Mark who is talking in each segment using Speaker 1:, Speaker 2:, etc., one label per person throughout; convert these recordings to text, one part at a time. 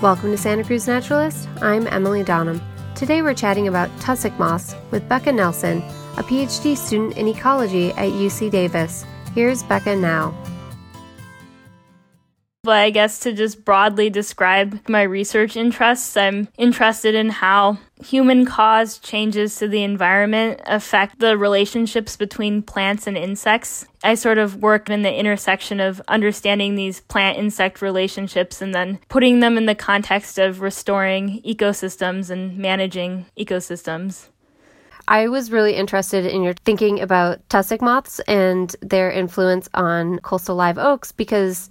Speaker 1: Welcome to Santa Cruz Naturalist. I'm Emily Donham. Today we're chatting about tussock moths with Becca Nelson, a PhD student in ecology at UC Davis. Here's Becca now.
Speaker 2: But I guess to just broadly describe my research interests, I'm interested in how human caused changes to the environment affect the relationships between plants and insects. I sort of work in the intersection of understanding these plant insect relationships and then putting them in the context of restoring ecosystems and managing ecosystems.
Speaker 1: I was really interested in your thinking about tussock moths and their influence on coastal live oaks because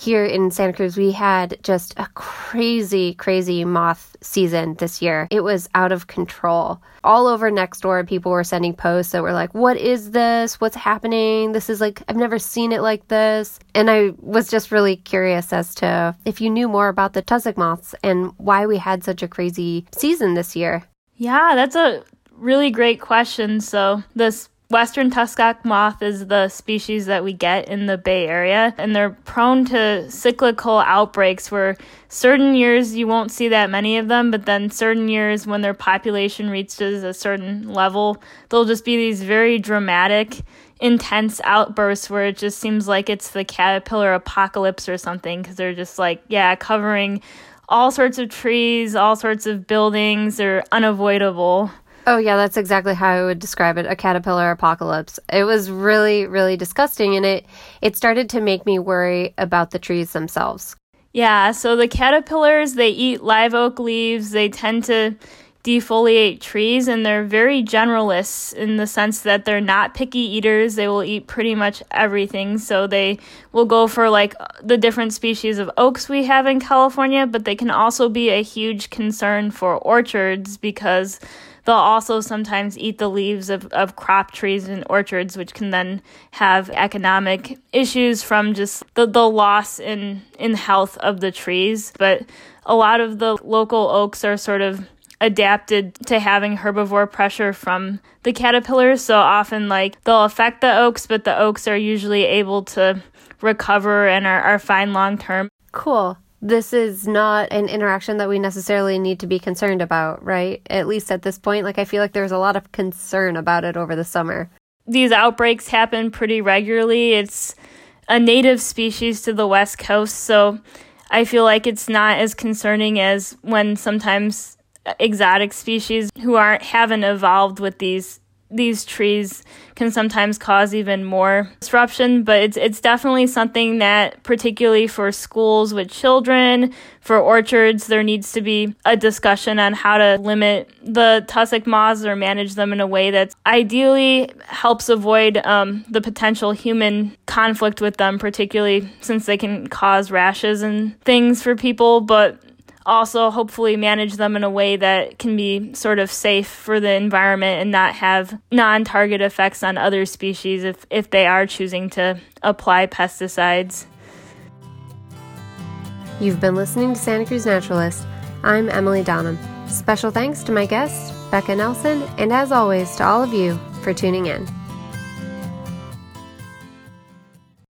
Speaker 1: here in Santa Cruz, we had just a crazy, crazy moth season this year. It was out of control. All over Nextdoor, people were sending posts that were like, What is this? What's happening? This is like, I've never seen it like this. And I was just really curious as to if you knew more about the tussock moths and why we had such a crazy season this year.
Speaker 2: Yeah, that's a really great question. So, this Western tussock moth is the species that we get in the Bay Area, and they're prone to cyclical outbreaks where certain years you won't see that many of them, but then certain years when their population reaches a certain level, there'll just be these very dramatic, intense outbursts where it just seems like it's the caterpillar apocalypse or something because they're just like, yeah, covering all sorts of trees, all sorts of buildings, they're unavoidable.
Speaker 1: Oh, yeah, that's exactly how I would describe it a caterpillar apocalypse. It was really, really disgusting, and it, it started to make me worry about the trees themselves.
Speaker 2: Yeah, so the caterpillars, they eat live oak leaves, they tend to defoliate trees, and they're very generalists in the sense that they're not picky eaters. They will eat pretty much everything. So they will go for like the different species of oaks we have in California, but they can also be a huge concern for orchards because They'll also sometimes eat the leaves of, of crop trees and orchards, which can then have economic issues from just the, the loss in, in health of the trees. But a lot of the local oaks are sort of adapted to having herbivore pressure from the caterpillars. So often, like, they'll affect the oaks, but the oaks are usually able to recover and are, are fine long term.
Speaker 1: Cool this is not an interaction that we necessarily need to be concerned about, right? At least at this point, like I feel like there's a lot of concern about it over the summer.
Speaker 2: These outbreaks happen pretty regularly. It's a native species to the West Coast, so I feel like it's not as concerning as when sometimes exotic species who aren't haven't evolved with these these trees can sometimes cause even more disruption, but it's it's definitely something that particularly for schools with children, for orchards, there needs to be a discussion on how to limit the tussock moths or manage them in a way that ideally helps avoid um, the potential human conflict with them, particularly since they can cause rashes and things for people, but also hopefully manage them in a way that can be sort of safe for the environment and not have non-target effects on other species if, if they are choosing to apply pesticides.
Speaker 1: You've been listening to Santa Cruz Naturalist. I'm Emily Donham. Special thanks to my guest, Becca Nelson, and as always, to all of you for tuning in.